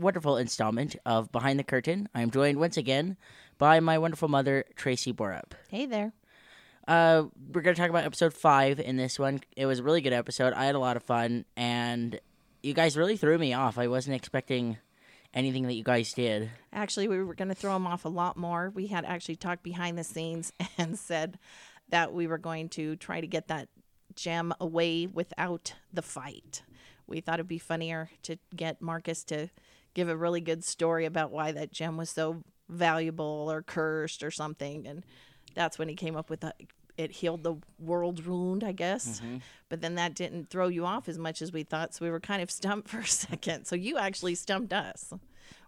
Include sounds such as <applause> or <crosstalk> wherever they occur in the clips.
wonderful installment of Behind the Curtain. I'm joined once again by my wonderful mother, Tracy Borup. Hey there. Uh, we're going to talk about episode five in this one. It was a really good episode. I had a lot of fun, and you guys really threw me off. I wasn't expecting anything that you guys did. Actually, we were going to throw him off a lot more. We had actually talked behind the scenes <laughs> and said that we were going to try to get that gem away without the fight. We thought it'd be funnier to get Marcus to give a really good story about why that gem was so valuable or cursed or something. And that's when he came up with the, it healed the world wound, I guess. Mm-hmm. But then that didn't throw you off as much as we thought. So we were kind of <laughs> stumped for a second. So you actually stumped us.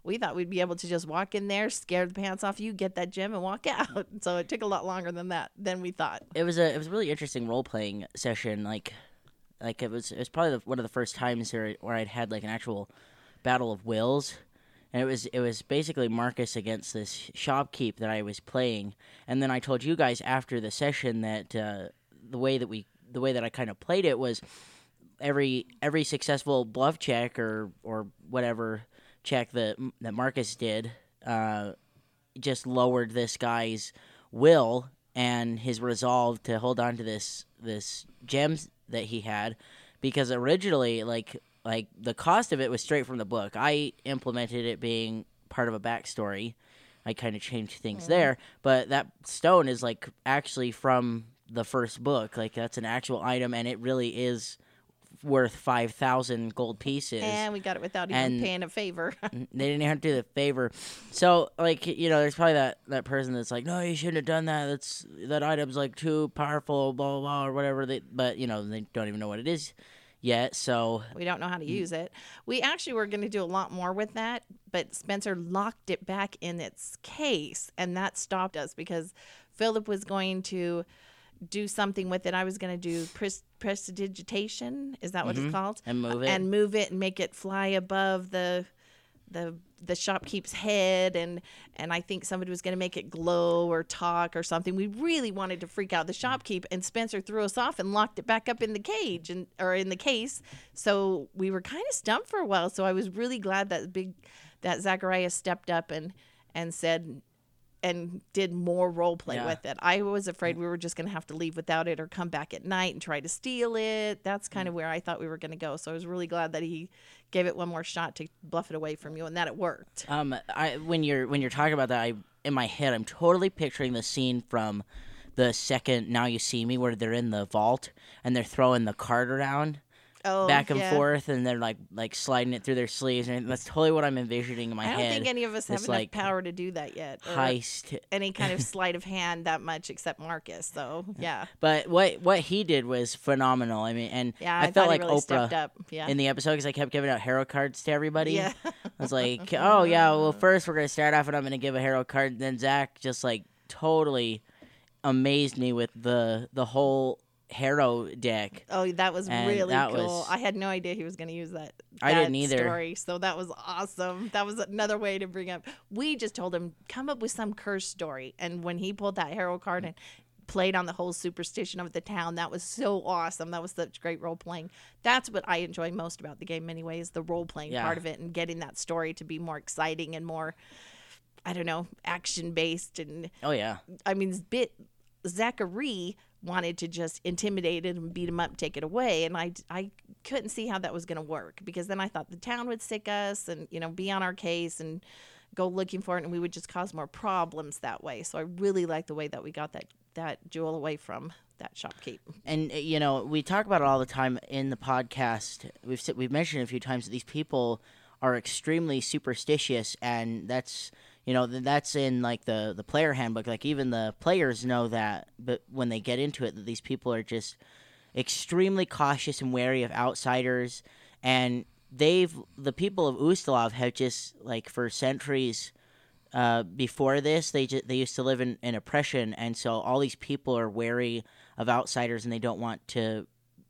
We thought we'd be able to just walk in there, scare the pants off you, get that gem, and walk <laughs> out. So it took a lot longer than that than we thought. It was a it was a really interesting role playing session. Like, like it was it was probably the, one of the first times where where I'd had like an actual battle of wills, and it was it was basically Marcus against this shopkeep that I was playing, and then I told you guys after the session that uh, the way that we the way that I kind of played it was every every successful bluff check or or whatever check that that Marcus did uh, just lowered this guy's will and his resolve to hold on to this this gem that he had. Because originally like like the cost of it was straight from the book i implemented it being part of a backstory i kind of changed things mm-hmm. there but that stone is like actually from the first book like that's an actual item and it really is worth 5000 gold pieces And we got it without even paying a favor. <laughs> <laughs> they didn't have to do the favor. So like you know, there's probably that that person that's like, no, you shouldn't have done that. That's that item's like too powerful, blah blah, blah or whatever. They, but you know, they don't even know what it is yet. So We don't know how to Mm. use it. We actually were going to do a lot more with that, but Spencer locked it back in its case, and that stopped us because Philip was going to do something with it. I was going to do pres- prestidigitation. Is that what it's called? Mm-hmm. and move it. And move it and make it fly above the the the shopkeep's head and and I think somebody was going to make it glow or talk or something. We really wanted to freak out the shopkeep and Spencer threw us off and locked it back up in the cage and or in the case. So we were kind of stumped for a while. So I was really glad that big that Zachariah stepped up and and said and did more role play Yeah. with it. I was afraid we were just going to have to leave without it or come back at night and try to steal it. That's kind Mm. of where I thought we were going to go. So I was really glad that he gave it one more shot to bluff it away from you and that it worked. um, I when you're when you're talking about that, I in my head, I'm totally picturing the scene from the second Now You See Me, where they're in the vault and they're throwing the card around. Oh, back and yeah. forth, and they're like like sliding it through their sleeves, and that's totally what I'm envisioning in my I don't head. think any of us have enough like, power to do that yet. heist <laughs> Any kind of sleight of hand that much except Marcus. So, yeah. But what what he did was phenomenal. I mean, and Yeah, I, I, felt like really Oprah up. Yeah. in the episode because I kept giving out hero cards to everybody. yeah. I was like, oh yeah, well <laughs> first we're gonna start off and I'm gonna give a hero card. And Then Zach just like totally amazed me with the the whole hero deck. Oh, that was And really that cool. was- I had no idea he was going to use that. I didn't that either. Story, so that was awesome. That was another way to bring up. We just told him come up with some curse story, and when he pulled that hero card and played on the whole superstition of the town, that was so awesome. That was such great role playing. That's what I enjoy most about the game. Many ways, the role playing Yeah. part of it, and getting that story to be more exciting and more. I don't know, action based and Oh yeah, I mean, bit Zachary wanted to just intimidate and beat him up, take it away, and I I couldn't see how that was going to work because then I thought the town would sick us and you know be on our case and go looking for it, and we would just cause more problems that way. So I really like the way that we got that that jewel away from that shopkeep. and uh, you know we talk about it all the time in the podcast. We've we've mentioned a few times that these people are extremely superstitious, and that's you know that's in like the the player handbook. Like even the players know that, but when they get into it, that these people are just extremely cautious and wary of outsiders, and they've the people of Ustalav have just like for centuries uh, before this they they used to live in, in oppression. And so all these people are wary of outsiders and they don't want to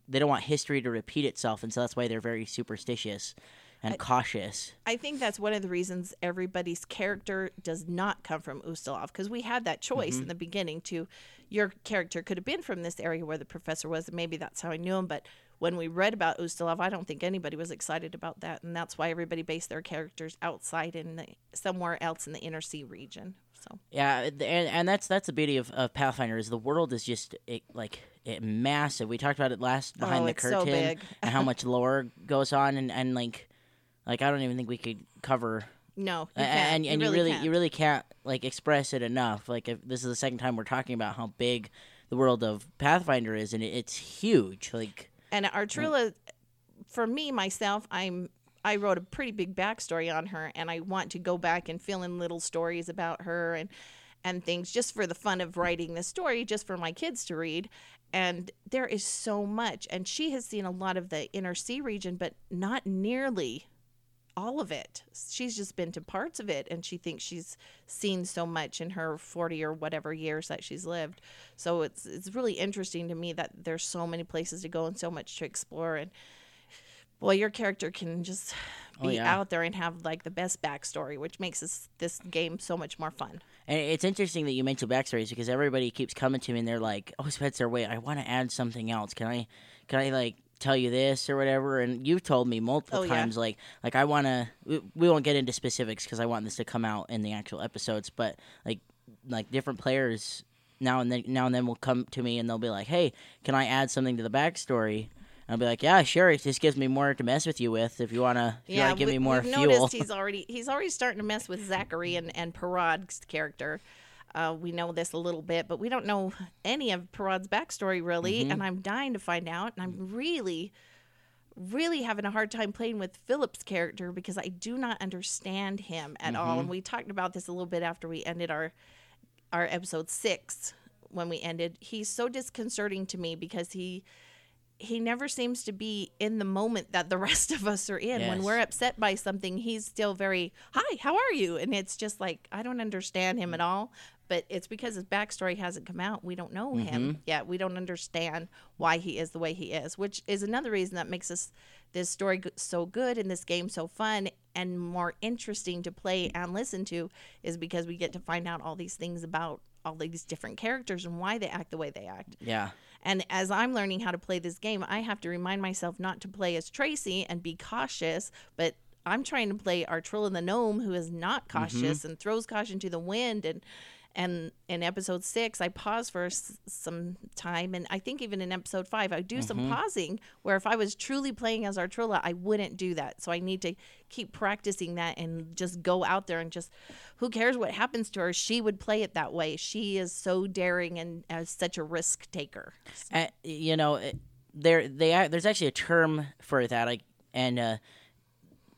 they don't want history to repeat itself. And so that's why they're very superstitious and I- cautious I think that's one of the reasons everybody's character does not come from Ustalav because we had that choice mm-hmm. in the beginning to your character could have been from this area where the professor was and maybe that's how I knew him but when we read about Ustalav I don't think anybody was excited about that and that's why everybody based their characters outside in the, somewhere else in the inner sea region so Yeah, and, and that's that's the beauty of, of Pathfinder is the world is just it, like it, massive. We talked about it last behind Oh, the it's so curtain big. and how <laughs> much lore goes on and, and like like I don't even think we could cover no you and and you really can't. you really can't like express it enough. Like if this is the second time we're talking about how big the world of Pathfinder is and it's huge. Like And Artrilla, mm. for me myself, I'm I wrote a pretty big backstory on her, and I want to go back and fill in little stories about her and and things just for the fun of writing the story, just for my kids to read. And there is so much, and she has seen a lot of the inner sea region, but not nearly all of it. She's just been to parts of it, and she thinks she's seen so much in her forty or whatever years that she's lived. So it's it's really interesting to me that there's so many places to go and so much to explore. And boy, your character can just Oh, be yeah. out there and have like the best backstory, which makes this this game so much more fun. And it's interesting that you mentioned backstories because everybody keeps coming to me and they're like, "Oh, Spencer, wait, I want to add something else. Can I, can I like tell you this or whatever?" And you've told me multiple Oh, yeah. times, like, like I want to. We, we won't get into specifics because I want this to come out in the actual episodes. But like, like different players now and then, now and then will come to me and they'll be like, "Hey, can I add something to the backstory?" And I'll be like, "Yeah, sure. It just gives me more to mess with you with if you wanna, yeah wanna give we, me more we've fuel." noticed he's already he's already starting to mess with Zachary and and Parad's character. Uh, we know this a little bit, but we don't know any of Parad's backstory really, Mm-hmm. and I'm dying to find out. And I'm really, really having a hard time playing with Philip's character because I do not understand him at all. Mm-hmm. And we talked about this a little bit after we ended our our episode six when we ended. He's so disconcerting to me because he he never seems to be in the moment that the <laughs> rest of us are in. When we're upset by something, he's still very, "Hi, how are you?" And it's just like I don't understand him at all. But it's because his backstory hasn't come out. We don't know him mm-hmm. yet. We don't understand why he is the way he is, which is another reason that makes us this story so good and this game so fun and more interesting to play and listen to is because we get to find out all these things about all these different characters and why they act the way they act. yeah. And as I'm learning how to play this game, I have to remind myself not to play as Tracy and be cautious, but I'm trying to play Artrilla the gnome who is not mm-hmm. cautious and throws caution to the wind and and in episode six, I pause for s- some time, and I think even in episode five, I do some pausing. Where if I was truly playing as Artrilla, I wouldn't do that. So I need to keep practicing that and just go out there and just, who cares what happens to her? She would play it that way. She is so daring and uh, such a risk taker. uh, you know, it- there they are, there's actually a term for that, like, and uh,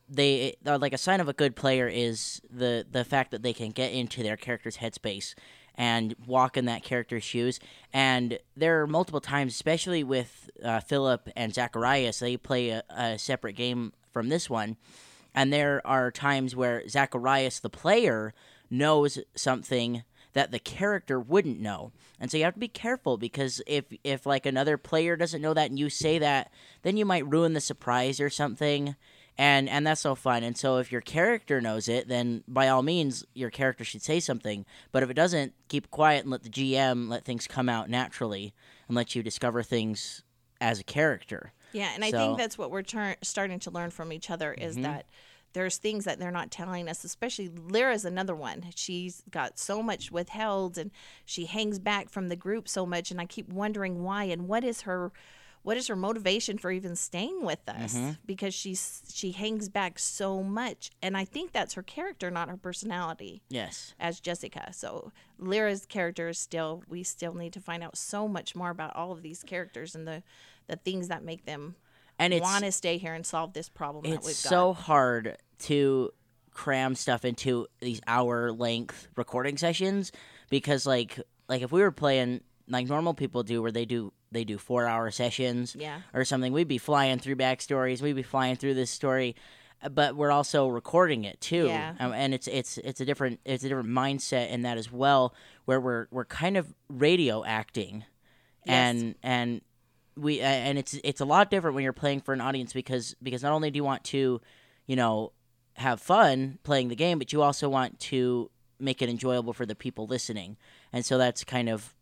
they uh, like a sign of a good player is the the fact that they can get into their character's headspace and walk in that character's shoes. And there are multiple times, especially with uh, Philip and Zacharias, they play a, a separate game from this one. And there are times where Zacharias, the player, knows something that the character wouldn't know. And so you have to be careful because if if like another player doesn't know that and you say that, then you might ruin the surprise or something. And and that's so fun. And so if your character knows it, then by all means your character should say something. But if it doesn't, keep quiet and let the GM let things come out naturally and let you discover things as a character. Yeah, and I So- Mm-hmm. think that's what we're tur- starting to learn from each other is that there's things that they're not telling us. Especially Lyra's another one. She's got so much withheld, and she hangs back from the group so much. And I keep wondering why and what is her, what is her motivation for even staying with us? Mm-hmm. Because she's she hangs back so much, and I think that's her character, not her personality Yes. as Jessica. So Lyra's character is still we still need to find out so much more about all of these characters and the the things that make them And it's want to stay here and solve this problem that it's we've so hard to cram stuff into these hour length recording sessions because like like if we were playing like normal people do where they do they do four hour sessions Yeah. or something. We'd be flying through backstories. We'd be flying through this story, uh, but we're also recording it too. Yeah. Um, and it's it's it's a different it's a different mindset in that as well, where we're we're kind of radio acting, Yes. and and we uh, and it's it's a lot different when you're playing for an audience because because not only do you want to, you know, have fun playing the game, but you also want to make it enjoyable for the people listening. And so that's kind of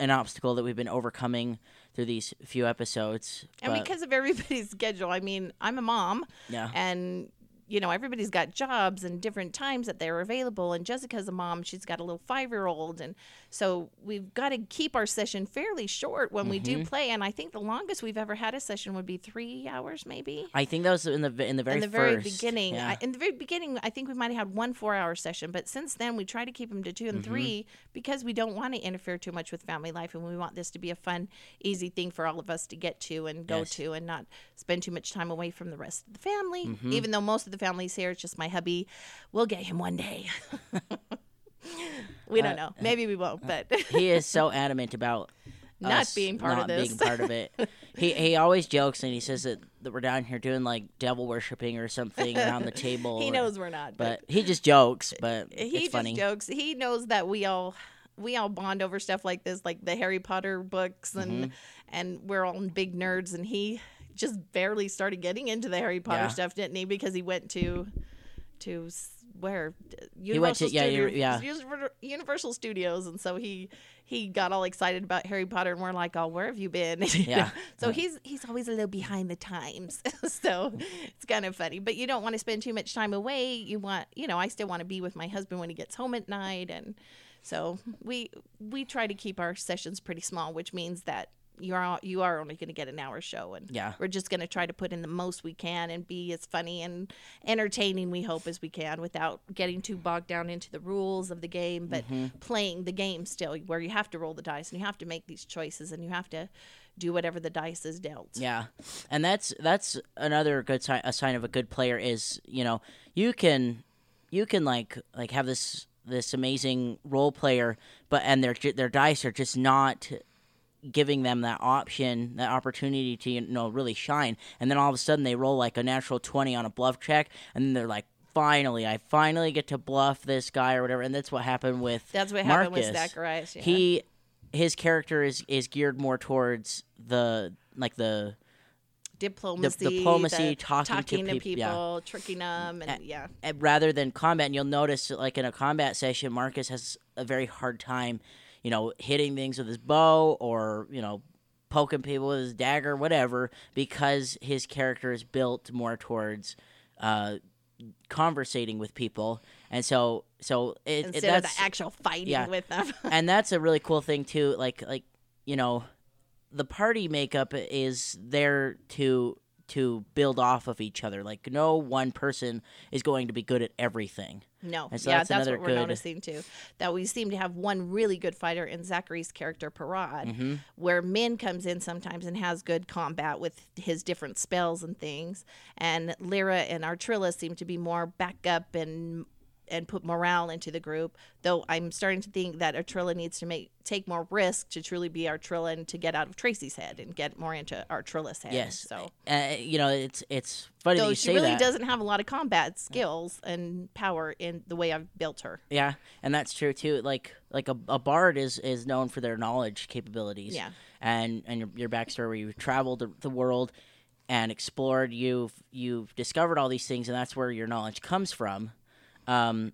an obstacle that we've been overcoming through these few episodes. And but- because of everybody's <laughs> schedule, I mean, I'm a mom, yeah, and you know everybody's got jobs and different times that they're available. And Jessica's a mom; she's got a little five-year-old, and so we've got to keep our session fairly short when we Mm-hmm. do play. And I think the longest we've ever had a session would be three hours, maybe. I think that was in the in the very in the very first. beginning, Yeah. I, in the very beginning, I think we might have had one four-hour session, but since then we try to keep them to two Mm-hmm. and three because we don't want to interfere too much with family life, and we want this to be a fun, easy thing for all of us to get to and go Yes. to, and not spend too much time away from the rest of the family. Mm-hmm. Even though most of the family's here, it's just my hubby. We'll get him one day. <laughs> we don't know. Maybe we won't, but he is so <laughs> adamant about Not being part of not this. being part of it. he <laughs> he always jokes and he says that, that we're down here doing like devil worshipping or something around the table. he or- knows we're not. but he just jokes. But he just funny. jokes. He knows that we all we all bond over stuff like this, like the Harry Potter books, and Mm-hmm. and we're all big nerds. And he just barely started getting into the Harry Potter Yeah. stuff, didn't he? Because he went to to where He went to- Universal yeah, Studios, yeah. Univer- Universal Studios, and so he he got all excited about Harry Potter, and we're like, "Oh, where have you been?" <laughs> Yeah. So he's he's always a little behind the times, <laughs> so it's kind of funny. But you don't want to spend too much time away. You want, you know, I still want to be with my husband when he gets home at night, and so we we try to keep our sessions pretty small, which means that you are you are only going to get an hour show, and Yeah. we're just going to try to put in the most we can and be as funny and entertaining we hope as we can without getting too bogged down into the rules of the game, but Mm-hmm. playing the game still, where you have to roll the dice and you have to make these choices and you have to do whatever the dice is dealt. Yeah, and that's that's another good sign. A sign of a good player is you know you can you can like like have this this amazing role player, but and their their dice are just not giving them that option, that opportunity to you know really shine, and then all of a sudden they roll like a natural twenty on a bluff check, and then they're like. Finally, I finally get to bluff this guy or whatever, and that's what happened with That's what happened with Marcus. Zacharias. Yeah. He, his character is is geared more towards the like the diplomacy, diplomacy, the talking to to peop- yeah. people, tricking them, and yeah, rather than combat. And you'll notice, like in a combat session, Marcus has a very hard time, you know, hitting things with his bow or you know, poking people with his dagger, whatever, because his character is built more towards uh, conversating with people, and so so it, it instead of the actual fighting yeah. with them. <laughs> and that's a really cool thing too. Like like you know, the party makeup is there to to build off of each other. Like no one person is going to be good at everything. No, so yeah, that's that's, what we're good- noticing too. That we seem to have one really good fighter in Zachary's character, Parad, Mm-hmm. where Min comes in sometimes and has good combat with his different spells and things, and Lyra and Artrilla seem to be more backup and and put morale into the group. Though I'm starting to think that Artrilla needs to make take more risk to truly be Artrilla and to get out of Tracy's head and get more into Artrilla's head. Yes. so. uh, you know it's it's funny that Though you she say really that. doesn't have a lot of combat skills and power in the way I've built her. Yeah, and that's true too. Like like a, a bard is is known for their knowledge capabilities. Yeah. and and your, your backstory where you've traveled the, the world and explored. You've you've discovered all these things, and that's where your knowledge comes from. Um,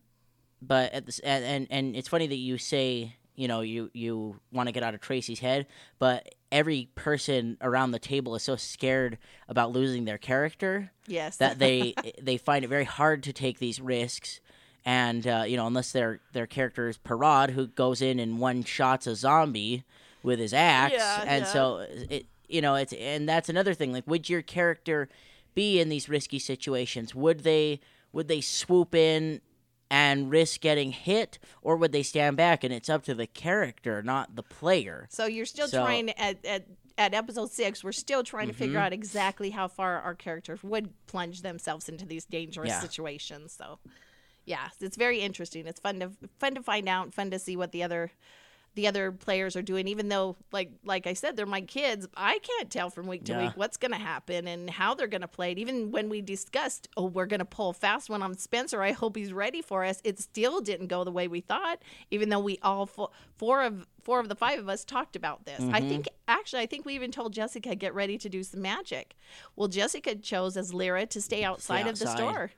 but at this and, and it's funny that you say you know you you want to get out of Tracy's head, but every person around the table is so scared about losing their character Yes. that they <laughs> they find it very hard to take these risks and uh, you know unless their their character is Parad who goes in and one shots a zombie with his axe Yeah, and yeah. so it you know it's and that's another thing like would your character be in these risky situations would they would they swoop in and risk getting hit or would they stand back and it's up to the character not the player So you're still So- trying to, at, at at episode six, we're still trying to figure Mm-hmm. out exactly how far our characters would plunge themselves into these dangerous Yeah. situations. So, yeah, it's very interesting. It's fun to fun to find out, fun to see what the other the other players are doing even though like like i said they're my kids i can't tell from week to Yeah. week what's going to happen and how they're going to play it. Even when we discussed oh we're going to pull fast one on spencer i hope he's ready for us it still didn't go the way we thought even though we all fo- four of four of the five of us talked about this. I mm-hmm. think actually i think we even told jessica get ready to do some magic. Well jessica chose as lyra to stay outside of the store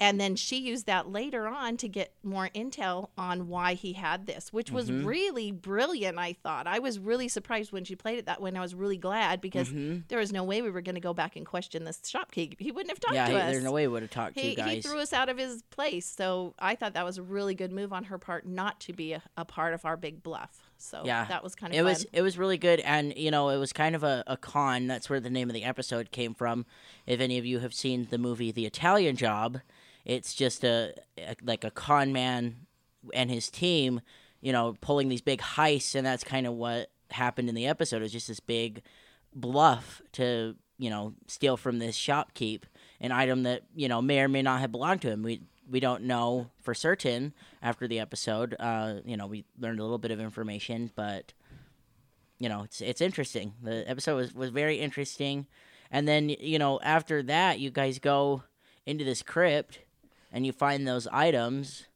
and then she used that later on to get more intel on why he had this, which was Mm-hmm. really brilliant, I thought. I was really surprised when she played it that way, and I was really glad because there was no way we were going to go back and question this shopkeep. He wouldn't have talked yeah, to he, us. there's no way he would have talked to he, you guys. he threw us out of his place. So I thought that was a really good move on her part not to be a, a part of our big bluff. So Yeah. that was kind of it fun. was it was really good and you know it was kind of a, a con that's where the name of the episode came from if any of you have seen the movie the italian job it's just a, a like a con man and his team you know pulling these big heists and that's kind of what happened in the episode. It was just this big bluff to you know steal from this shopkeep an item that you know may or may not have belonged to him. We we don't know for certain after the episode. Uh you know we learned a little bit of information but you know it's it's interesting. The episode was was very interesting. And then you know after that you guys go into this crypt and you find those items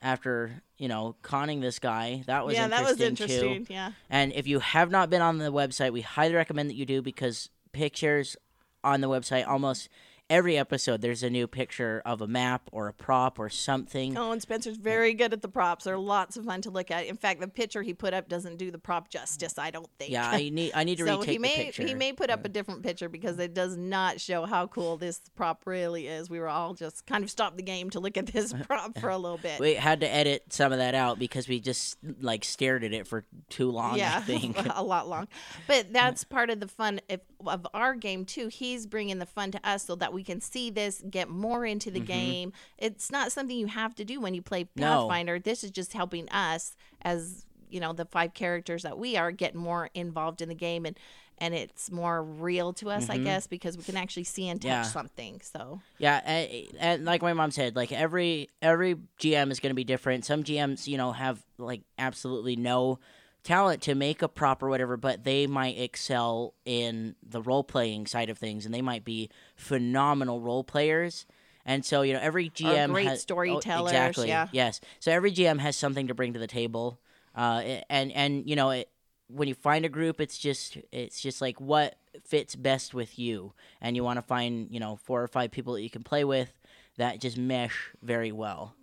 after you know conning this guy that was yeah, that was interesting too. interesting. Yeah. And if you have not been on the website, we highly recommend that you do because pictures on the website almost every episode there's a new picture of a map or a prop or something. Oh, and Spencer's very good at the props. They're lots of fun to look at. In fact, the picture he put up doesn't do the prop justice. I don't think. Yeah, I <laughs> need I need to so retake he may the picture. he may put up a different picture because it does not show how cool this prop really is. We were all just kind of stopped the game to look at this <laughs> prop for a little bit. we had to edit some of that out because we just like stared at it for too long. I yeah, <laughs> think. a lot long. But that's part of the fun of, of our game too. He's bringing the fun to us so that we can see this, get more into the game. It's not something you have to do when you play Mm-hmm. No. Pathfinder. This is just helping us as you know the five characters that we are get more involved in the game and and it's more real to us, I guess, because we can actually see and touch Mm-hmm. Yeah. something. So Yeah, and, and like my mom said, like every every GM is going to be different. Some GMs, you know, have like absolutely no talent to make a prop or whatever, but they might excel in the role playing side of things, and they might be phenomenal role players. And so, you know, every GM great has, oh, storytellers, exactly. yeah. Yes. So every GM has something to bring to the table, uh, and and you know, it, when you find a group, it's just it's just like what fits best with you, and you want to find you know four or five people that you can play with that just mesh very well.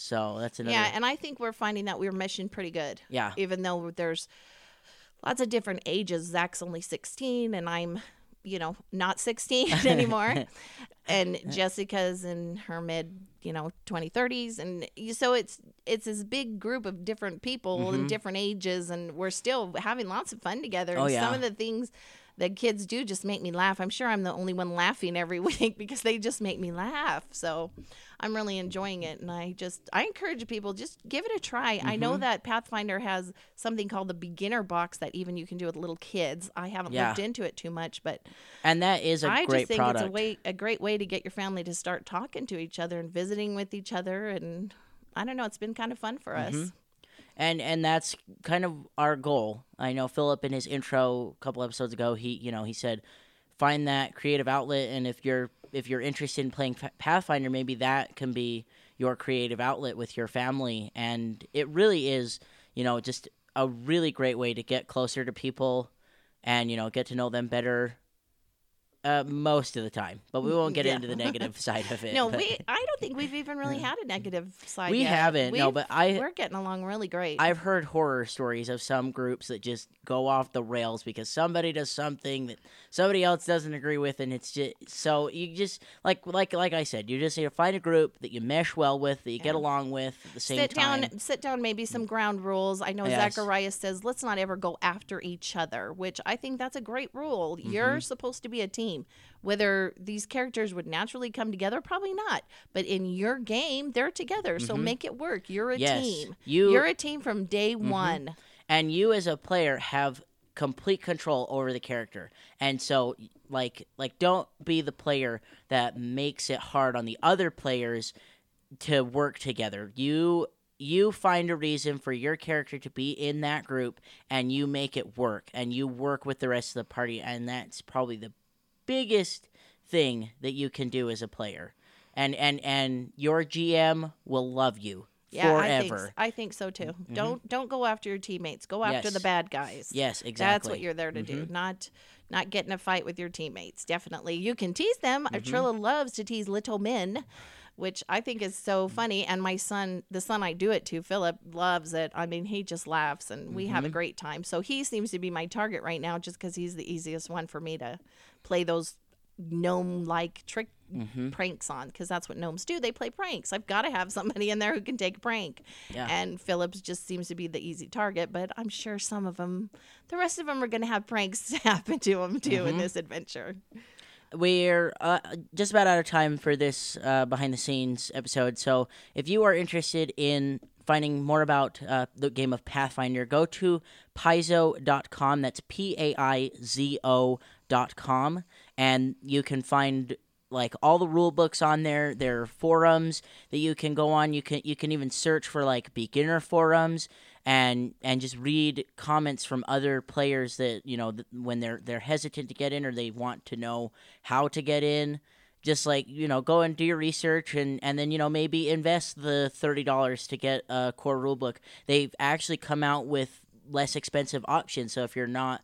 So that's another. yeah, and I think we're finding that we're meshing pretty good. Yeah. even though there's lots of different ages. Zach's only 16, and I'm, you know, not 16 <laughs> anymore. <laughs> and Jessica's in her mid, you know, 20, 30s. And so it's it's this big group of different people and different ages, and we're still having lots of fun together. Mm-hmm. Oh, and yeah. some of the things that kids do just make me laugh. I'm sure I'm the only one laughing every <laughs> week because they just make me laugh. So I'm really enjoying it. And I just, I encourage people, just give it a try. I know Mm-hmm. that Pathfinder has something called the beginner box that even you can do with little kids. I haven't Yeah. looked into it too much, but and that is a I great just think product. it's a way, a great way to get your family to start talking to each other and visiting with each other. And I don't know, it's been kind of fun for Mm-hmm. us. And and that's kind of our goal. I know Philip in his intro a couple episodes ago, he you know he said find that creative outlet, and if you're if you're interested in playing Pathfinder, maybe that can be your creative outlet with your family, and it really is you know just a really great way to get closer to people, and you know get to know them better. Uh, most of the time, but we won't get Yeah. into the negative <laughs> side of it. No, but- we. I don't think we've even really had a negative side. We yet. haven't, no, We've- but I- we're getting along really great. I've heard horror stories of some groups that just go off the rails because somebody does something that somebody else doesn't agree with, and it's just so you just like like like I said, you just need to find a group that you mesh well with, that you get along with at the same sit time. down sit down maybe some ground rules i know Yes. zacharias says let's not ever go after each other which i think that's a great rule Mm-hmm. you're supposed to be a team whether these characters would naturally come together probably not. But in your game they're together so make it work. You're a Mm-hmm. Yes. team. You- Mm-hmm. you're a team from day one. And you as a player have complete control over the character. And so like like don't be the player that makes it hard on the other players to work together. You you find a reason for your character to be in that group and you make it work and you work with the rest of the party and that's probably the biggest thing that you can do as a player and and and your gm will love you Yeah, I think, forever s- I think so too. Mm-hmm. Don't don't go after your teammates. Go after Yes. the bad guys. yes exactly That's what you're there to do. Mm-hmm. Not not get in a fight with your teammates. Definitely. You can tease them. Mm-hmm. Trilla loves to tease little men, which I think is so mm-hmm. funny. And my son, the son I do it to, Philip, loves it. I mean, he just laughs and we have a mm-hmm. great time. So he seems to be my target right now just because he's the easiest one for me to play those gnome like trick mm-hmm. pranks on because that's what gnomes do. They play pranks. I've got to have somebody in there who can take a prank. Yeah. And Phillips just seems to be the easy target, but I'm sure some of them, the rest of them are going to have pranks <laughs> happen to them too in this adventure. We're uh, just about out of time for this uh, behind the scenes episode. So if you are interested in finding more about uh, the game of Pathfinder, go to paizo.com. That's P A I Z O.com. And you can find like all the rule books on there there are forums that you can go on you can you can even search for like beginner forums and and just read comments from other players that you know th- when they're they're hesitant to get in or they want to know how to get in. Just like you know go and do your research and and then you know maybe invest the $30 to get a core rulebook. They've actually come out with less expensive options. So if you're not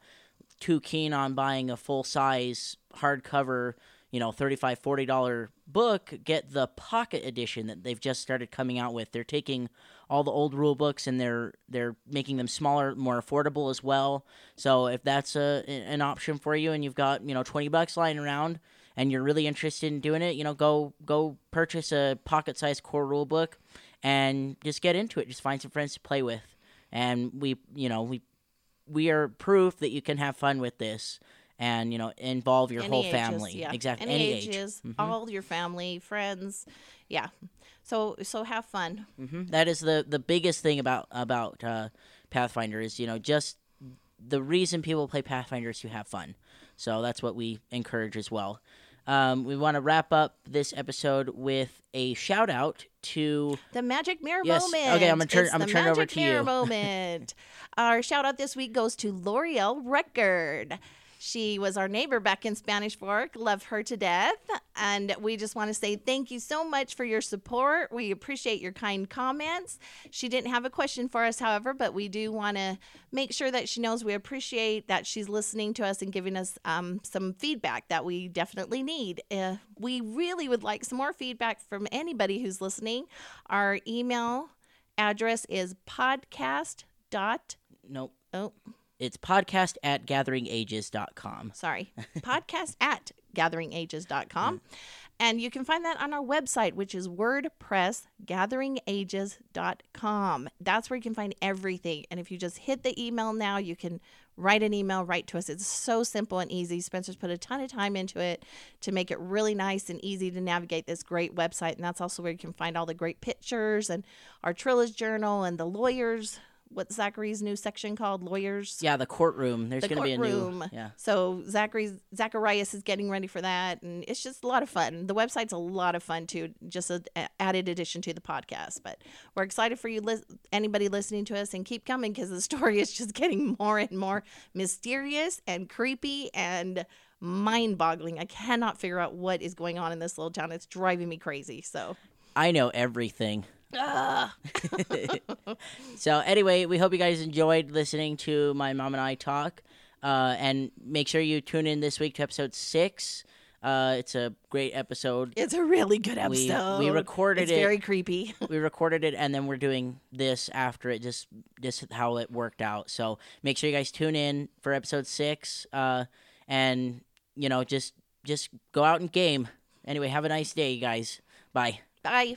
too keen on buying a full size hardcover you know 35 40 dollar book get the pocket edition that they've just started coming out with. They're taking all the old rule books and they're they're making them smaller more affordable as well so if that's a an option for you and you've got you know 20 bucks lying around and you're really interested in doing it you know go go purchase a pocket sized core rule book and just get into it just find some friends to play with and we you know we we are proof that you can have fun with this and you know involve your Any whole ages, family yeah. exactly Any, age ages, Mhm. all your family, friends. Yeah. So so have fun. hmm That is the the biggest thing about about uh, Pathfinder is you know just the reason people play Pathfinder is to have fun. So that's what we encourage as well. Um, we want to wrap up this episode with a shout out to The magic mirror Yes. moment. Okay, I'm gonna turn- It's I'm the gonna turn it over magic to mirror you. <laughs> moment. Our shout out this week goes to L'Oreal Record. She was our neighbor back in Spanish Fork. Love her to death. And we just want to say thank you so much for your support. We appreciate your kind comments. She didn't have a question for us, however, but we do want to make sure that she knows we appreciate that she's listening to us and giving us um, some feedback that we definitely need. Uh, we really would like some more feedback from anybody who's listening. Our email address is podcast dot nope oh it's podcast at gatheringages.com. sorry. <laughs> Podcast at gatheringages.com and you can find that on our website which is wordpress gatheringages.com that's where you can find everything. And if you just hit the email now you can write an email right to us. It's so simple and easy. Spencer's put a ton of time into it to make it really nice and easy to navigate this great website. And that's also where you can find all the great pictures and Artrilla's journal and the lawyers what zachary's new section called lawyers Yeah, the courtroom. There's the going to be a new courtroom. yeah. So Zachary's Zacharias is getting ready for that, and it's just a lot of fun. The website's a lot of fun too, just an added addition to the podcast. But we're excited for you, lis- anybody listening to us, and keep coming because the <laughs> story is just getting more and more mysterious and creepy and mind-boggling. I cannot figure out what is going on in this little town. It's driving me crazy. So. I know everything. <laughs> so anyway, we hope you guys enjoyed listening to my mom and I talk. Uh, and make sure you tune in this week to episode six. Uh, it's a great episode. It's a really good episode. we recorded it. it's it- very creepy. <laughs> we recorded it and then we're doing this after it just just how it worked out so make sure you guys tune in for episode six uh and you know just just go out and game anyway have a nice day you guys bye Bye.